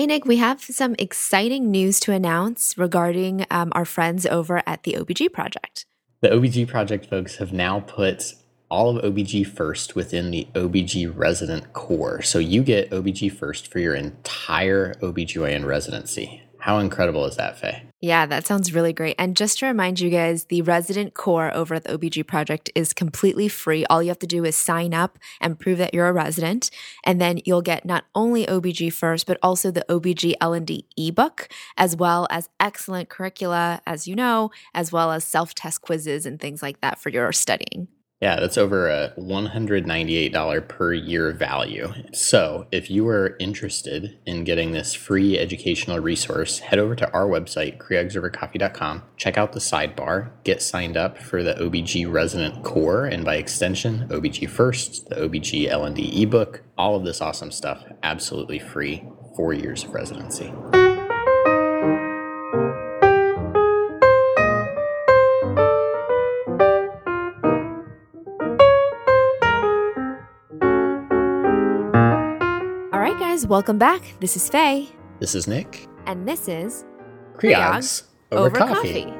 Hey, Nick, we have some exciting news to announce regarding um, our friends over at the OBG Project. The OBG Project folks have now put all of OBG First within the OBG resident core. So you get OBG First for your entire OBGYN residency. How incredible is that, Faye? Yeah, that sounds really great. And just to remind you guys, the resident core over at the OBG project is completely free. All you have to do is sign up and prove that you're a resident, and then you'll get not only OBG first, but also the OBG L&D ebook, as well as excellent curricula, as you know, as well as self-test quizzes and things like that for your studying. Yeah, that's over a $198 per year value. So, if you are interested in getting this free educational resource, head over to our website, creogsovercoffee.com, check out the sidebar, get signed up for the OBG Resident Core, and by extension, OBG First, the OBG L&D ebook, all of this awesome stuff, absolutely free, four years of residency. Welcome back. This is Faye. This is Nick. And this is Creogs over, over coffee. coffee.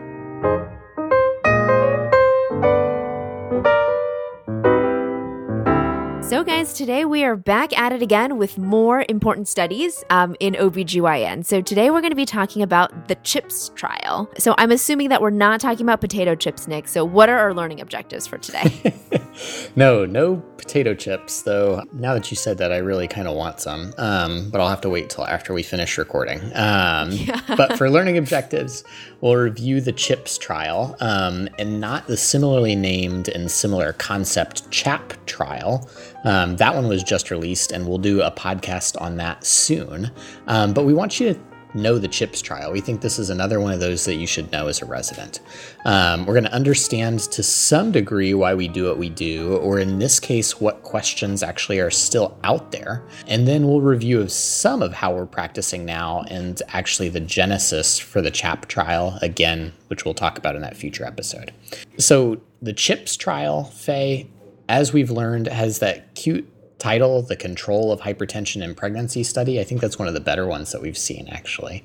So, guys, today we are back at it again with more important studies um, in OBGYN. So, today we're going to be talking about the CHIPS trial. So, I'm assuming that we're not talking about potato chips, Nick. So, what are our learning objectives for today? no, no potato chips, though. Now that you said that, I really kind of want some, um, but I'll have to wait till after we finish recording. Um, yeah. but for learning objectives, we'll review the CHIPS trial um, and not the similarly named and similar concept CHAP trial. Um, that one was just released, and we'll do a podcast on that soon. Um, but we want you to know the CHIPS trial. We think this is another one of those that you should know as a resident. Um, we're going to understand to some degree why we do what we do, or in this case, what questions actually are still out there. And then we'll review of some of how we're practicing now and actually the genesis for the CHAP trial, again, which we'll talk about in that future episode. So, the CHIPS trial, Faye, as we've learned, has that cute title, The Control of Hypertension in Pregnancy Study. I think that's one of the better ones that we've seen, actually.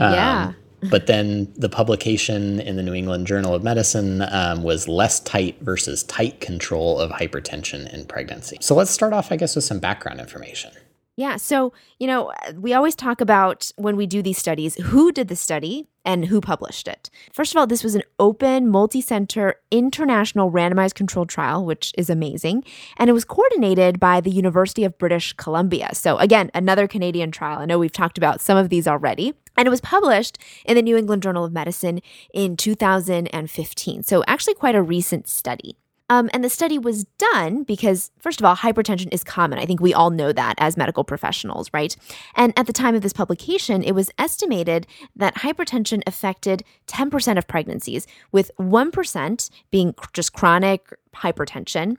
Um, yeah. but then the publication in the New England Journal of Medicine um, was less tight versus tight control of hypertension in pregnancy. So let's start off, I guess, with some background information. Yeah. So, you know, we always talk about when we do these studies who did the study and who published it. First of all, this was an open, multi center, international randomized controlled trial, which is amazing. And it was coordinated by the University of British Columbia. So, again, another Canadian trial. I know we've talked about some of these already. And it was published in the New England Journal of Medicine in 2015. So, actually, quite a recent study. Um, and the study was done because, first of all, hypertension is common. I think we all know that as medical professionals, right? And at the time of this publication, it was estimated that hypertension affected 10% of pregnancies, with 1% being just chronic hypertension,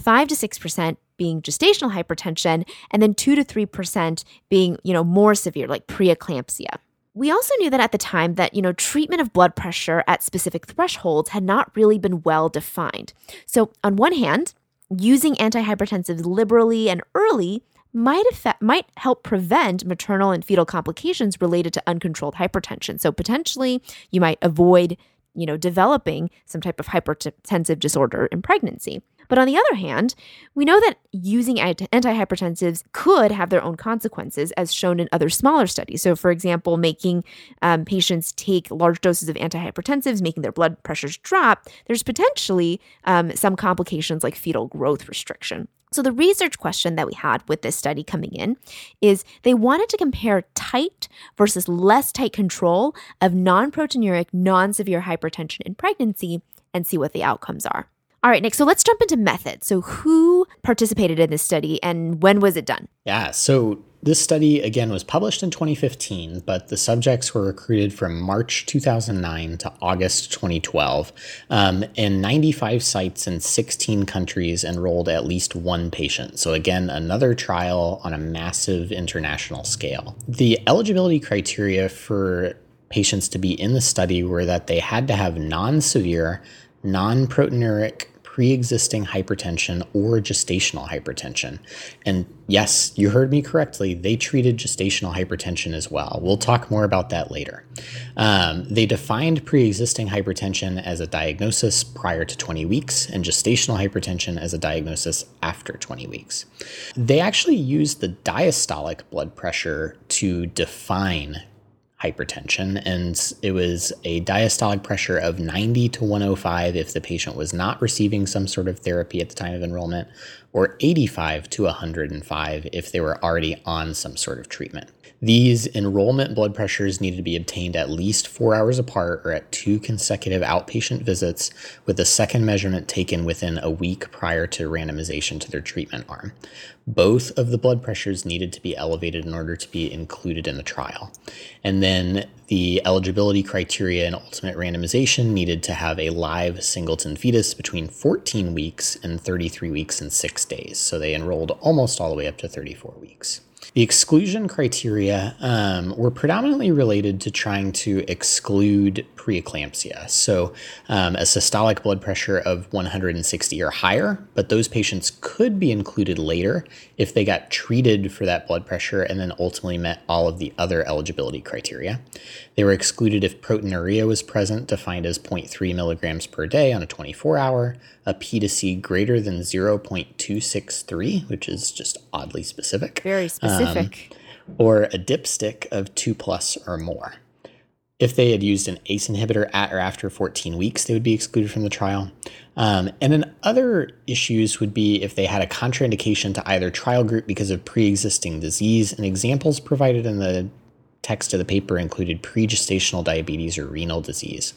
5 to 6% being gestational hypertension, and then 2 to 3% being, you know, more severe, like preeclampsia. We also knew that at the time that, you know, treatment of blood pressure at specific thresholds had not really been well defined. So, on one hand, using antihypertensives liberally and early might affect, might help prevent maternal and fetal complications related to uncontrolled hypertension. So potentially you might avoid, you know, developing some type of hypertensive disorder in pregnancy. But on the other hand, we know that using antihypertensives could have their own consequences, as shown in other smaller studies. So, for example, making um, patients take large doses of antihypertensives, making their blood pressures drop, there's potentially um, some complications like fetal growth restriction. So, the research question that we had with this study coming in is they wanted to compare tight versus less tight control of non proteinuric, non severe hypertension in pregnancy and see what the outcomes are. All right, Nick, so let's jump into methods. So, who participated in this study and when was it done? Yeah, so this study again was published in 2015, but the subjects were recruited from March 2009 to August 2012. Um, and 95 sites in 16 countries enrolled at least one patient. So, again, another trial on a massive international scale. The eligibility criteria for patients to be in the study were that they had to have non severe non proteinuric pre existing hypertension or gestational hypertension. And yes, you heard me correctly, they treated gestational hypertension as well. We'll talk more about that later. Um, they defined pre existing hypertension as a diagnosis prior to 20 weeks and gestational hypertension as a diagnosis after 20 weeks. They actually used the diastolic blood pressure to define hypertension, and it was a diastolic pressure of 90 to 105 if the patient was not receiving some sort of therapy at the time of enrollment, or 85 to 105 if they were already on some sort of treatment. These enrollment blood pressures needed to be obtained at least four hours apart or at two consecutive outpatient visits, with a second measurement taken within a week prior to randomization to their treatment arm. Both of the blood pressures needed to be elevated in order to be included in the trial. And then the eligibility criteria and ultimate randomization needed to have a live singleton fetus between 14 weeks and 33 weeks and six days. So they enrolled almost all the way up to 34 weeks. The exclusion criteria um, were predominantly related to trying to exclude preeclampsia. So, um, a systolic blood pressure of 160 or higher, but those patients could be included later if they got treated for that blood pressure and then ultimately met all of the other eligibility criteria. They were excluded if proteinuria was present, defined as 0.3 milligrams per day on a 24 hour, a P to C greater than 0.263, which is just oddly specific. Very specific. Um, or a dipstick of 2 plus or more. If they had used an ACE inhibitor at or after 14 weeks, they would be excluded from the trial. Um, and then other issues would be if they had a contraindication to either trial group because of pre existing disease. And examples provided in the text of the paper included pregestational diabetes or renal disease.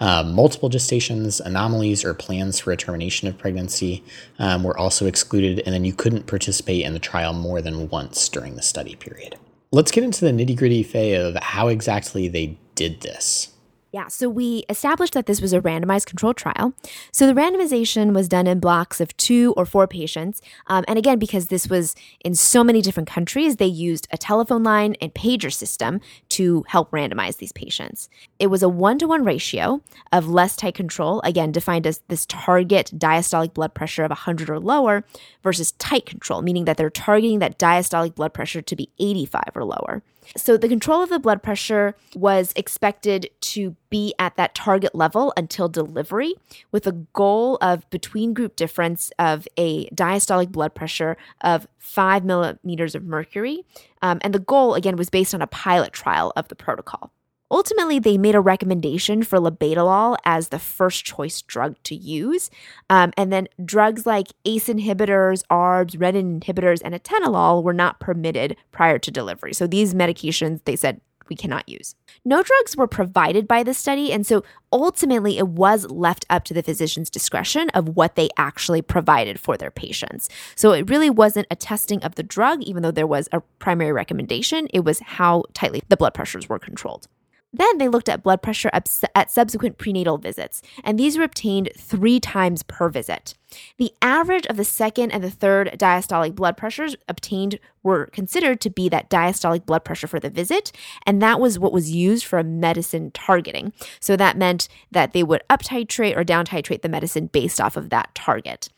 Um, multiple gestations, anomalies, or plans for a termination of pregnancy um, were also excluded, and then you couldn't participate in the trial more than once during the study period. Let's get into the nitty gritty, Faye, of how exactly they did this. Yeah, so we established that this was a randomized controlled trial. So the randomization was done in blocks of two or four patients. Um, and again, because this was in so many different countries, they used a telephone line and pager system to help randomize these patients. It was a one to one ratio of less tight control, again, defined as this target diastolic blood pressure of 100 or lower, versus tight control, meaning that they're targeting that diastolic blood pressure to be 85 or lower. So the control of the blood pressure was expected to be at that target level until delivery, with a goal of between group difference of a diastolic blood pressure of five millimeters of mercury. Um, and the goal, again, was based on a pilot trial of the protocol. Ultimately, they made a recommendation for labetalol as the first choice drug to use. Um, and then drugs like ACE inhibitors, ARBs, renin inhibitors, and atenolol were not permitted prior to delivery. So these medications, they said, we cannot use. No drugs were provided by the study, and so ultimately it was left up to the physician's discretion of what they actually provided for their patients. So it really wasn't a testing of the drug, even though there was a primary recommendation, it was how tightly the blood pressures were controlled. Then they looked at blood pressure at subsequent prenatal visits, and these were obtained three times per visit. The average of the second and the third diastolic blood pressures obtained were considered to be that diastolic blood pressure for the visit, and that was what was used for medicine targeting. So that meant that they would up titrate or down titrate the medicine based off of that target.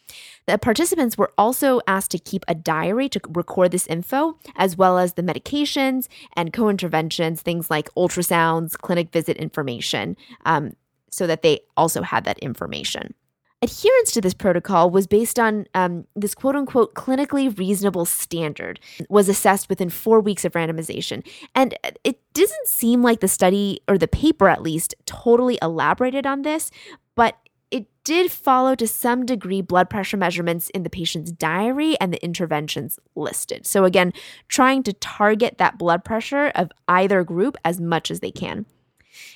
The participants were also asked to keep a diary to record this info, as well as the medications and co interventions, things like ultrasounds, clinic visit information, um, so that they also had that information. Adherence to this protocol was based on um, this quote unquote clinically reasonable standard, was assessed within four weeks of randomization. And it doesn't seem like the study, or the paper at least, totally elaborated on this, but it did follow to some degree blood pressure measurements in the patient's diary and the interventions listed. So, again, trying to target that blood pressure of either group as much as they can.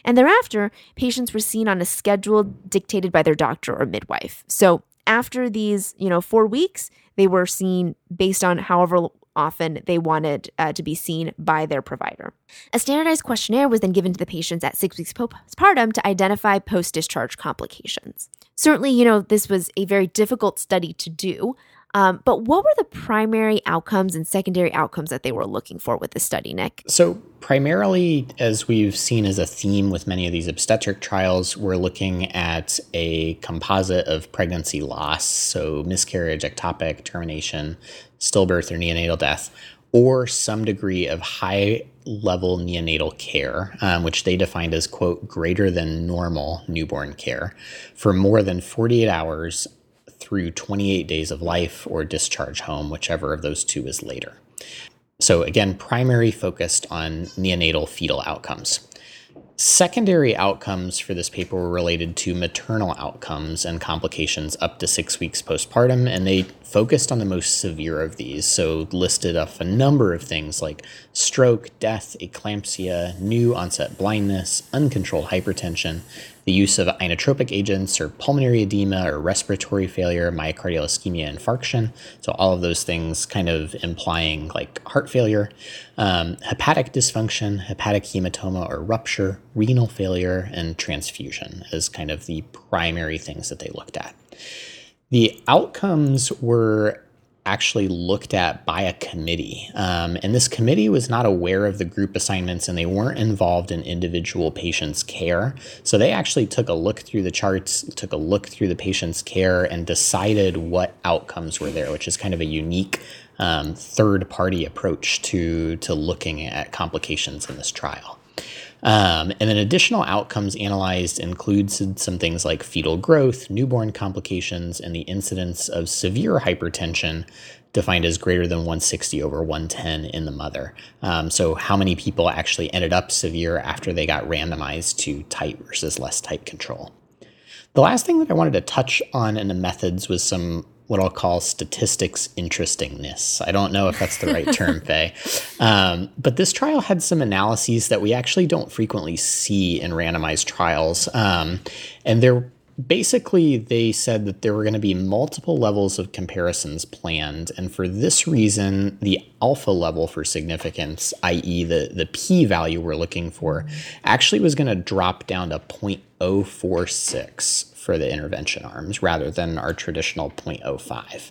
And thereafter, patients were seen on a schedule dictated by their doctor or midwife. So after these, you know, four weeks, they were seen based on however often they wanted uh, to be seen by their provider. A standardized questionnaire was then given to the patients at six weeks postpartum to identify post discharge complications. Certainly, you know, this was a very difficult study to do. Um, but what were the primary outcomes and secondary outcomes that they were looking for with the study, Nick? So, primarily, as we've seen as a theme with many of these obstetric trials, we're looking at a composite of pregnancy loss, so miscarriage, ectopic, termination, stillbirth, or neonatal death, or some degree of high level neonatal care, um, which they defined as, quote, greater than normal newborn care for more than 48 hours through 28 days of life or discharge home, whichever of those two is later. So, again, primary focused on neonatal fetal outcomes. Secondary outcomes for this paper were related to maternal outcomes and complications up to six weeks postpartum, and they focused on the most severe of these. So, listed off a number of things like stroke, death, eclampsia, new onset blindness, uncontrolled hypertension, the use of inotropic agents or pulmonary edema or respiratory failure, myocardial ischemia, infarction. So, all of those things kind of implying like heart failure, um, hepatic dysfunction, hepatic hematoma or rupture, renal failure, and transfusion as kind of the primary things that they looked at. The outcomes were actually looked at by a committee. Um, and this committee was not aware of the group assignments and they weren't involved in individual patients' care. So they actually took a look through the charts, took a look through the patient's care, and decided what outcomes were there, which is kind of a unique um, third party approach to, to looking at complications in this trial. Um, and then additional outcomes analyzed includes some things like fetal growth, newborn complications, and the incidence of severe hypertension defined as greater than 160 over 110 in the mother. Um, so, how many people actually ended up severe after they got randomized to tight versus less tight control? The last thing that I wanted to touch on in the methods was some what I'll call statistics interestingness. I don't know if that's the right term, Faye. Um, but this trial had some analyses that we actually don't frequently see in randomized trials. Um, and they're basically they said that there were going to be multiple levels of comparisons planned and for this reason the alpha level for significance i.e the, the p value we're looking for actually was going to drop down to 0.046 for the intervention arms rather than our traditional 0.05.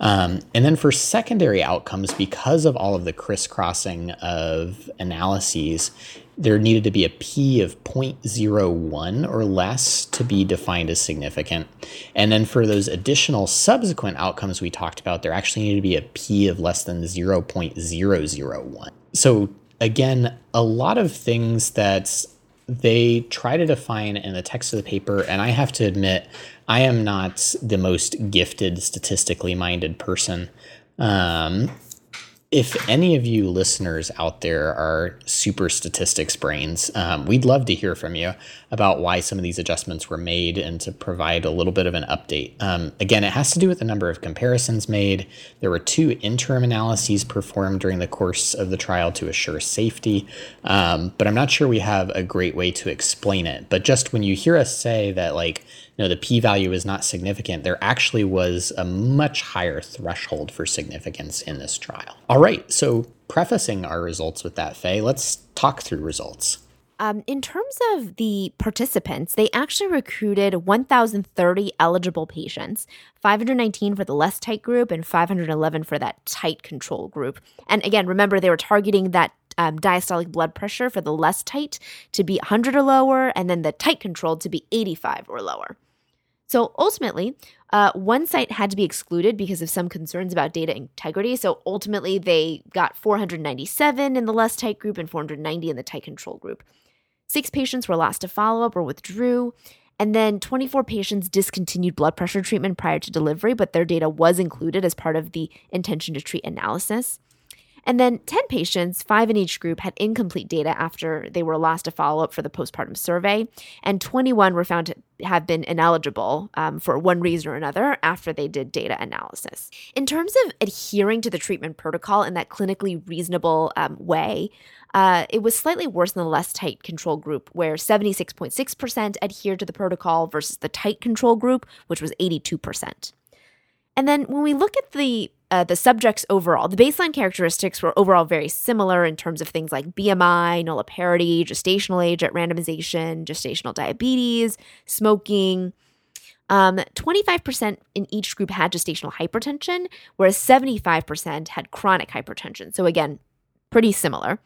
Um, and then for secondary outcomes, because of all of the crisscrossing of analyses, there needed to be a p of 0.01 or less to be defined as significant. And then for those additional subsequent outcomes we talked about, there actually needed to be a p of less than 0.001. So again, a lot of things that they try to define in the text of the paper, and I have to admit, I am not the most gifted, statistically minded person. Um, if any of you listeners out there are super statistics brains, um, we'd love to hear from you about why some of these adjustments were made and to provide a little bit of an update. Um, again, it has to do with the number of comparisons made. There were two interim analyses performed during the course of the trial to assure safety, um, but I'm not sure we have a great way to explain it. But just when you hear us say that, like, you know, the p value is not significant, there actually was a much higher threshold for significance in this trial. All right, so prefacing our results with that, Faye, let's talk through results. Um, in terms of the participants, they actually recruited 1,030 eligible patients, 519 for the less tight group and 511 for that tight control group. And again, remember, they were targeting that um, diastolic blood pressure for the less tight to be 100 or lower, and then the tight controlled to be 85 or lower. So ultimately, uh, one site had to be excluded because of some concerns about data integrity. So ultimately, they got 497 in the less tight group and 490 in the tight control group. Six patients were lost to follow up or withdrew. And then 24 patients discontinued blood pressure treatment prior to delivery, but their data was included as part of the intention to treat analysis. And then 10 patients, five in each group, had incomplete data after they were lost to follow up for the postpartum survey. And 21 were found to have been ineligible um, for one reason or another after they did data analysis. In terms of adhering to the treatment protocol in that clinically reasonable um, way, uh, it was slightly worse in the less tight control group, where 76.6% adhered to the protocol versus the tight control group, which was 82%. And then when we look at the uh, the subjects overall, the baseline characteristics were overall very similar in terms of things like BMI, nulliparity, gestational age at randomization, gestational diabetes, smoking, Um, 25% in each group had gestational hypertension, whereas 75% had chronic hypertension. So, again, pretty similar.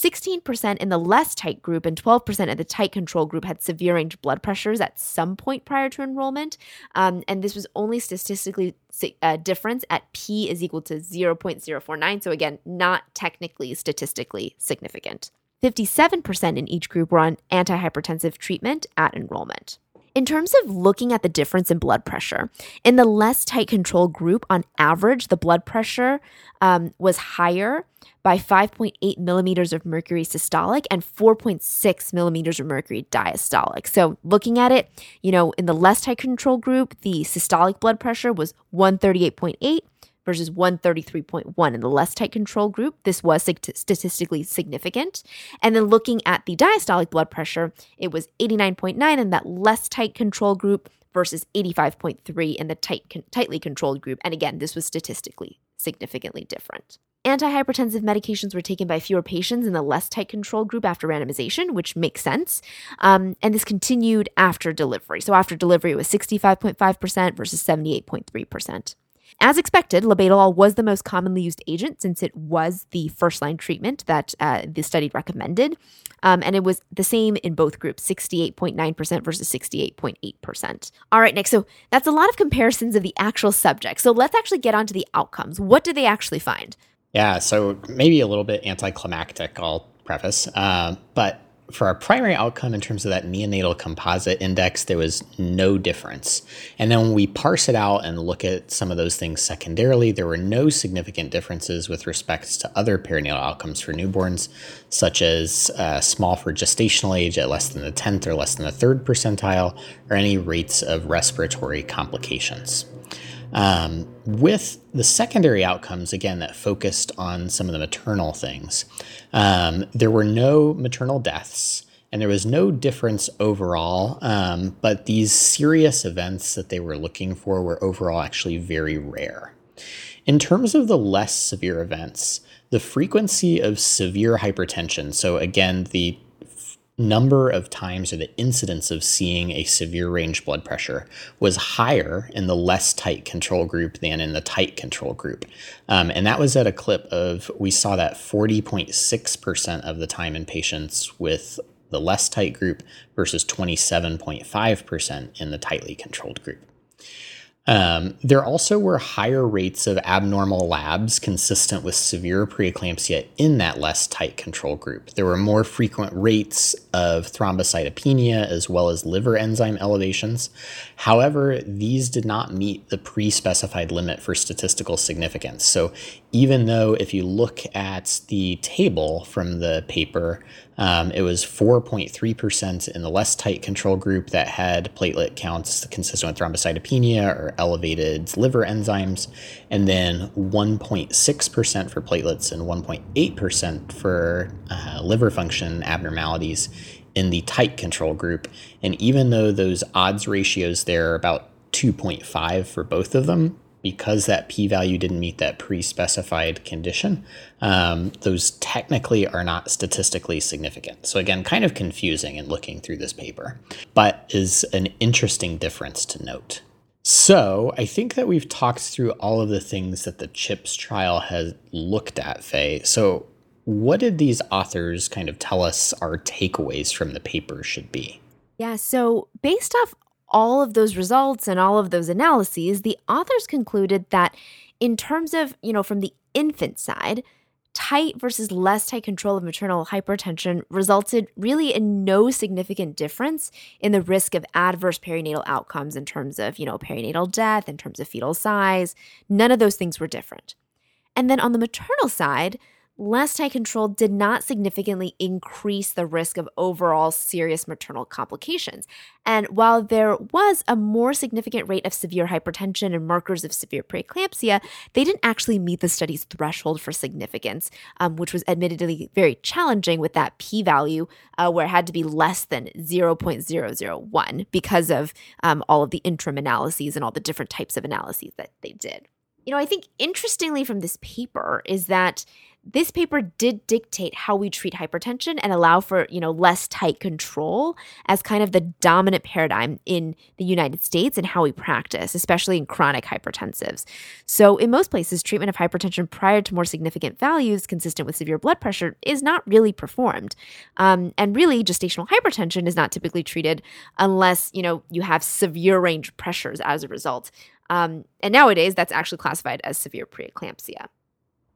16% in the less tight group and 12% in the tight control group had severe range blood pressures at some point prior to enrollment. Um, and this was only statistically uh, difference at p is equal to 0.049. So, again, not technically statistically significant. 57% in each group were on antihypertensive treatment at enrollment. In terms of looking at the difference in blood pressure, in the less tight control group, on average, the blood pressure um, was higher by 5.8 millimeters of mercury systolic and 4.6 millimeters of mercury diastolic. So, looking at it, you know, in the less tight control group, the systolic blood pressure was 138.8 versus 133.1 in the less tight control group. This was statistically significant. And then looking at the diastolic blood pressure, it was 89.9 in that less tight control group versus 85.3 in the tight, tightly controlled group. And again, this was statistically significantly different. Antihypertensive medications were taken by fewer patients in the less tight control group after randomization, which makes sense. Um, and this continued after delivery. So after delivery, it was 65.5% versus 78.3%. As expected, labetalol was the most commonly used agent since it was the first line treatment that uh, the study recommended. Um, and it was the same in both groups 68.9% versus 68.8%. All right, Nick, so that's a lot of comparisons of the actual subject. So let's actually get on to the outcomes. What did they actually find? Yeah, so maybe a little bit anticlimactic, I'll preface. Uh, but for our primary outcome in terms of that neonatal composite index, there was no difference. And then when we parse it out and look at some of those things secondarily, there were no significant differences with respect to other perinatal outcomes for newborns, such as uh, small for gestational age at less than the 10th or less than the third percentile, or any rates of respiratory complications. Um, with the secondary outcomes, again, that focused on some of the maternal things, um, there were no maternal deaths and there was no difference overall. Um, but these serious events that they were looking for were overall actually very rare. In terms of the less severe events, the frequency of severe hypertension, so again, the number of times or the incidence of seeing a severe range blood pressure was higher in the less tight control group than in the tight control group. Um, and that was at a clip of, we saw that 40.6% of the time in patients with the less tight group versus 27.5% in the tightly controlled group. Um, there also were higher rates of abnormal labs consistent with severe preeclampsia in that less tight control group. There were more frequent rates of thrombocytopenia as well as liver enzyme elevations. However, these did not meet the pre specified limit for statistical significance. So, even though if you look at the table from the paper, um, it was 4.3% in the less tight control group that had platelet counts consistent with thrombocytopenia or elevated liver enzymes, and then 1.6% for platelets and 1.8% for uh, liver function abnormalities in the tight control group. And even though those odds ratios there are about 2.5 for both of them, because that p value didn't meet that pre specified condition, um, those technically are not statistically significant. So, again, kind of confusing in looking through this paper, but is an interesting difference to note. So, I think that we've talked through all of the things that the CHIPS trial has looked at, Faye. So, what did these authors kind of tell us our takeaways from the paper should be? Yeah, so based off all of those results and all of those analyses, the authors concluded that in terms of, you know, from the infant side, tight versus less tight control of maternal hypertension resulted really in no significant difference in the risk of adverse perinatal outcomes in terms of, you know, perinatal death, in terms of fetal size. None of those things were different. And then on the maternal side, less tight control did not significantly increase the risk of overall serious maternal complications. And while there was a more significant rate of severe hypertension and markers of severe preeclampsia, they didn't actually meet the study's threshold for significance, um, which was admittedly very challenging with that p value, uh, where it had to be less than 0.001 because of um, all of the interim analyses and all the different types of analyses that they did. You know, I think interestingly from this paper is that this paper did dictate how we treat hypertension and allow for, you know, less tight control as kind of the dominant paradigm in the United States and how we practice, especially in chronic hypertensives. So, in most places, treatment of hypertension prior to more significant values consistent with severe blood pressure is not really performed. Um, and really, gestational hypertension is not typically treated unless, you know, you have severe range pressures as a result. Um, and nowadays, that's actually classified as severe preeclampsia.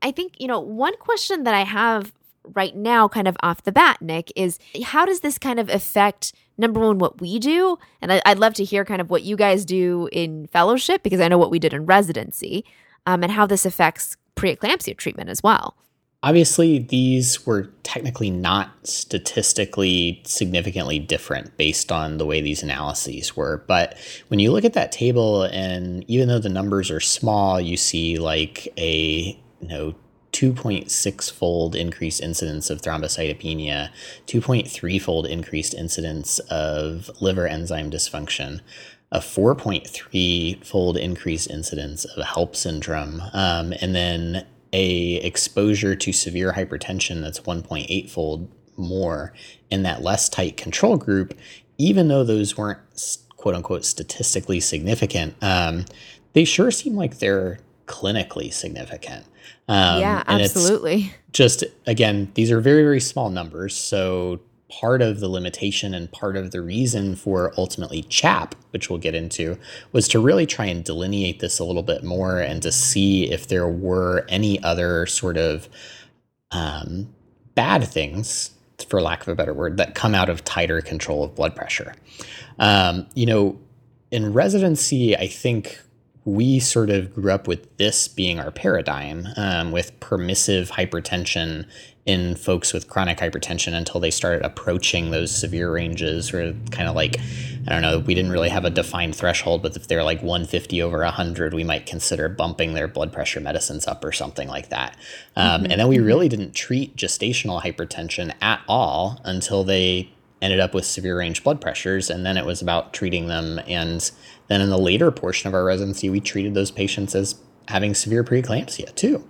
I think, you know, one question that I have right now, kind of off the bat, Nick, is how does this kind of affect number one, what we do? And I, would love to hear kind of what you guys do in fellowship because I know what we did in residency um, and how this affects preeclampsia treatment as well. Obviously, these were technically not statistically significantly different based on the way these analyses were. But when you look at that table, and even though the numbers are small, you see like a you know 2.6 fold increased incidence of thrombocytopenia, 2.3 fold increased incidence of liver enzyme dysfunction, a 4.3 fold increased incidence of HELLP syndrome, um, and then a exposure to severe hypertension that's 1.8 fold more in that less tight control group, even though those weren't quote unquote statistically significant, um, they sure seem like they're clinically significant. Um, yeah, absolutely. Just again, these are very, very small numbers. So part of the limitation and part of the reason for ultimately CHAP, which we'll get into, was to really try and delineate this a little bit more and to see if there were any other sort of um, bad things, for lack of a better word, that come out of tighter control of blood pressure. Um, you know, in residency, I think we sort of grew up with this being our paradigm um, with permissive hypertension in folks with chronic hypertension until they started approaching those severe ranges where kind of like i don't know we didn't really have a defined threshold but if they're like 150 over 100 we might consider bumping their blood pressure medicines up or something like that um, mm-hmm. and then we mm-hmm. really didn't treat gestational hypertension at all until they ended up with severe range blood pressures and then it was about treating them and then in the later portion of our residency, we treated those patients as having severe preeclampsia too.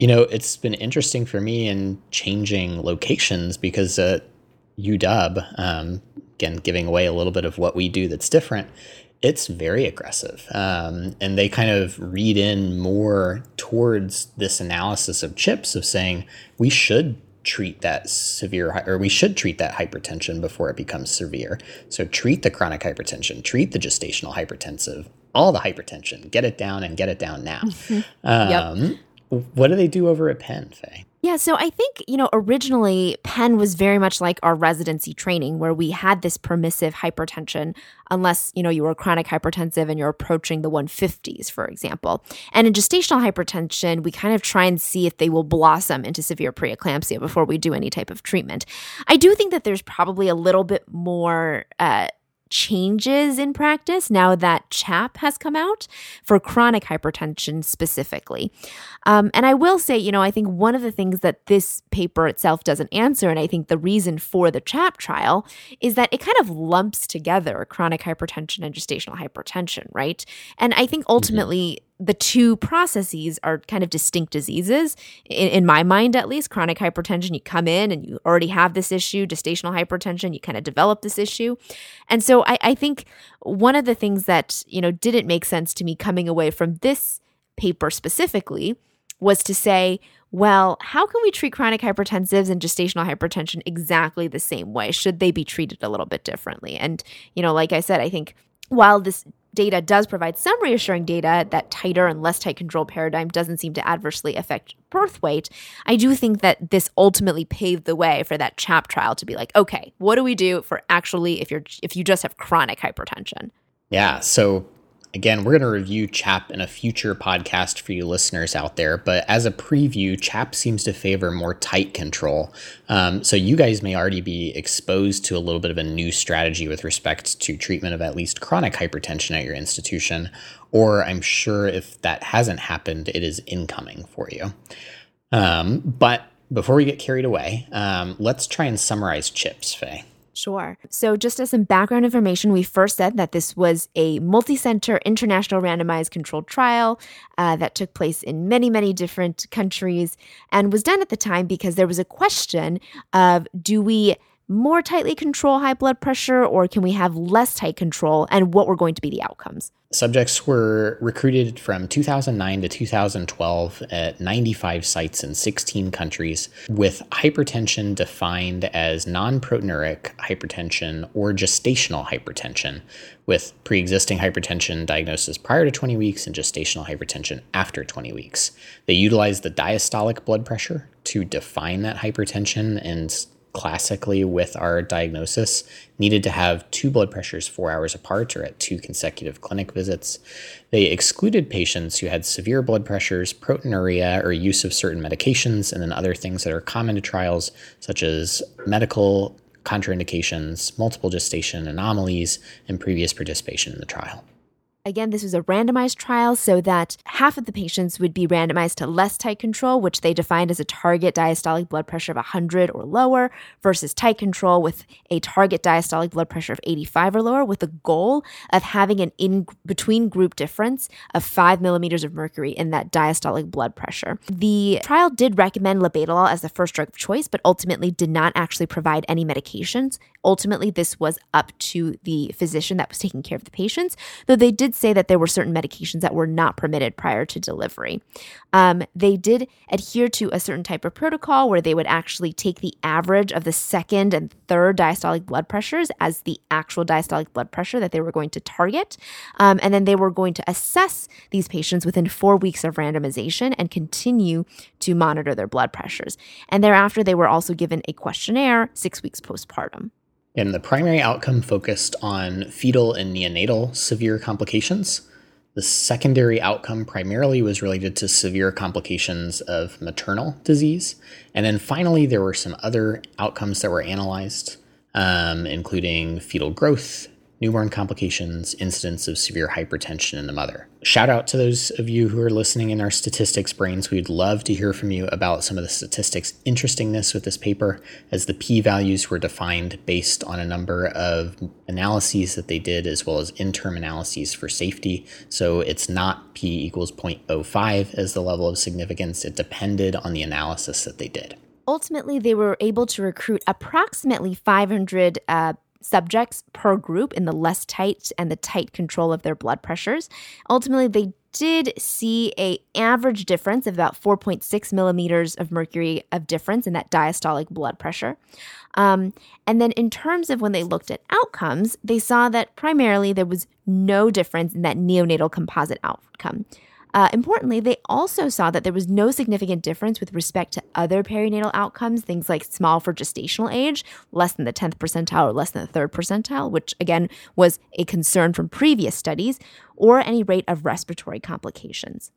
You know, it's been interesting for me in changing locations because at UW, um, again, giving away a little bit of what we do that's different, it's very aggressive. Um, and they kind of read in more towards this analysis of chips of saying we should treat that severe or we should treat that hypertension before it becomes severe. So treat the chronic hypertension, treat the gestational hypertensive, all the hypertension, get it down and get it down now. um, yep. What do they do over at Penn, Faye? Yeah, so I think, you know, originally Penn was very much like our residency training where we had this permissive hypertension, unless, you know, you were chronic hypertensive and you're approaching the 150s, for example. And in gestational hypertension, we kind of try and see if they will blossom into severe preeclampsia before we do any type of treatment. I do think that there's probably a little bit more uh, changes in practice now that CHAP has come out for chronic hypertension specifically. Um, and I will say, you know, I think one of the things that this paper itself doesn't answer, and I think the reason for the CHAP trial is that it kind of lumps together chronic hypertension and gestational hypertension, right? And I think mm-hmm. ultimately, mm-hmm the two processes are kind of distinct diseases in, in, my mind at least chronic hypertension you come in and you already have this issue gestational hypertension you kind of develop this issue and so I, I think one of the things that you know didn't make sense to me coming away from this paper specifically was to say well, how can we treat chronic hypertensives and gestational hypertension exactly the same way? Should they be treated a little bit differently? And, you know, like I said, I think while this data does provide some reassuring data that tighter and less tight control paradigm doesn't seem to adversely affect birth weight, I do think that this ultimately paved the way for that CHAP trial to be like, okay, what do we do for actually if you're if you just have chronic hypertension? Yeah, so Again, we're going to review CHAP in a future podcast for you listeners out there, but as a preview, CHAP seems to favor more tight control. Um, so you guys may already be exposed to a little bit of a new strategy with respect to treatment of at least chronic hypertension at your institution, or I'm sure if that hasn't happened, it is incoming for you. Um, but before we get carried away, um, let's try and summarize CHIPS, Faye. Sure. So, just as some background information, we first said that this was a multi center international randomized controlled trial uh, that took place in many, many different countries and was done at the time because there was a question of do we more tightly control high blood pressure or can we have less tight control and what were going to be the outcomes? Subjects were recruited from 2009 to 2012 at 95 sites in 16 countries with hypertension defined as non proteinuric hypertension or gestational hypertension, with pre existing hypertension diagnosis prior to 20 weeks and gestational hypertension after 20 weeks. They utilized the diastolic blood pressure to define that hypertension and classically with our diagnosis needed to have two blood pressures four hours apart or at two consecutive clinic visits. They excluded patients who had severe blood pressures, proteinuria, or use of certain medications, and then other things that are common to trials, such as medical contraindications, multiple gestation anomalies, and previous participation in the trial. Again, this was a randomized trial so that half of the patients would be randomized to less tight control, which they defined as a target diastolic blood pressure of 100 or lower, versus tight control with a target diastolic blood pressure of 85 or lower, with the goal of having an in between group difference of 5 millimeters of mercury in that diastolic blood pressure. The trial did recommend labetalol as the first drug of choice, but ultimately did not actually provide any medications. Ultimately, this was up to the physician that was taking care of the patients, though they did say that there were certain medications that were not permitted prior to delivery. Um, they did adhere to a certain type of protocol where they would actually take the average of the second and third diastolic blood pressures as the actual diastolic blood pressure that they were going to target. Um, and then they were going to assess these patients within four weeks of randomization and continue to monitor their blood pressures. And thereafter, they were also given a questionnaire six weeks postpartum. And the primary outcome focused on fetal and neonatal severe complications. The secondary outcome primarily was related to severe complications of maternal disease. And then finally, there were some other outcomes that were analyzed, um, including fetal growth, newborn complications, incidence of severe hypertension in the mother. Shout out to those of you who are listening in our statistics brains. We'd love to hear from you about some of the statistics interestingness with this paper, as the p values were defined based on a number of analyses that they did, as well as interim analyses for safety. So it's not p equals 0.05 as the level of significance, it depended on the analysis that they did. Ultimately, they were able to recruit approximately 500 uh, subjects per group in the less tight and the tight control of their blood pressures. Ultimately, they did see a average difference of about 4.6 millimeters of mercury of difference in that diastolic blood pressure. Um, and then in terms of when they looked at outcomes, they saw that primarily there was no difference in that neonatal composite outcome. Uh, importantly, they also saw that there was no significant difference with respect to other perinatal outcomes, things like small for gestational age, less than the 10th percentile or less than the third percentile, which again was a concern from previous studies, or any rate of respiratory complications.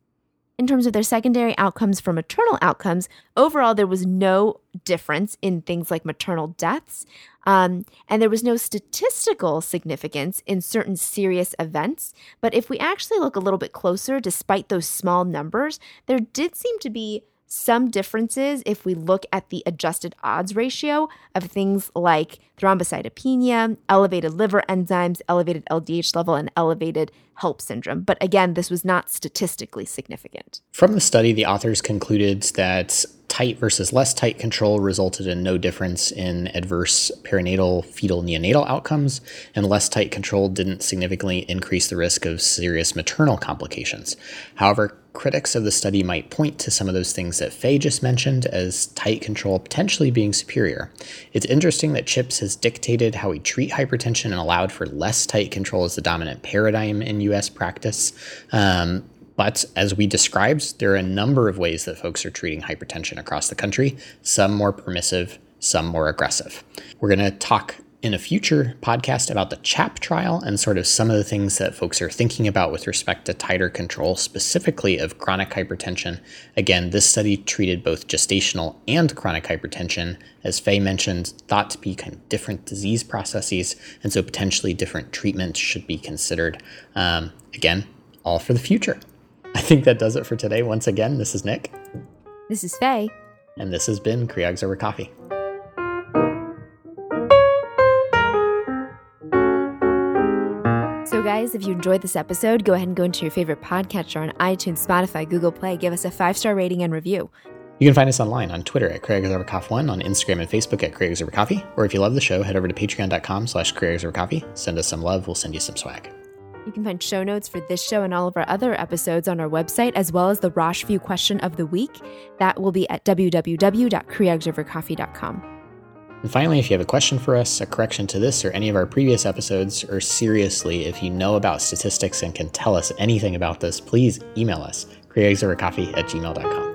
In terms of their secondary outcomes for maternal outcomes, overall, there was no difference in things like maternal deaths, um, and there was no statistical significance in certain serious events. But if we actually look a little bit closer, despite those small numbers, there did seem to be some differences if we look at the adjusted odds ratio of things like thrombocytopenia, elevated liver enzymes, elevated LDH level, and elevated HELLP syndrome. But again, this was not statistically significant. From the study, the authors concluded that tight versus less tight control resulted in no difference in adverse perinatal fetal neonatal outcomes, and less tight control didn't significantly increase the risk of serious maternal complications. However, critics of the study might point to some of those things that Faye just mentioned as tight control potentially being superior. It's interesting that CHIPS has dictated how we treat hypertension and allowed for less tight control as the dominant paradigm in US practice. Um, but as we described, there are a number of ways that folks are treating hypertension across the country, some more permissive, some more aggressive. We're going to talk in a future podcast about the CHAP trial and sort of some of the things that folks are thinking about with respect to tighter control, specifically of chronic hypertension. Again, this study treated both gestational and chronic hypertension, as Faye mentioned, thought to be kind of different disease processes, and so potentially different treatments should be considered. Um, again, all for the future. I think that does it for today. Once again, this is Nick. This is Faye. And this has been Creogs Over Coffee. Guys, if you enjoyed this episode, go ahead and go into your favorite podcatcher on iTunes, Spotify, Google Play. Give us a five star rating and review. You can find us online on Twitter at Coffee1, on Instagram and Facebook at Coffee. or if you love the show, head over to patreon.com slash Coffee. Send us some love, we'll send you some swag. You can find show notes for this show and all of our other episodes on our website, as well as the Rosh Review question of the week. That will be at www.creogsovercoffee.com. And finally, if you have a question for us, a correction to this or any of our previous episodes, or seriously, if you know about statistics and can tell us anything about this, please email us, creogsovercoffee at gmail.com.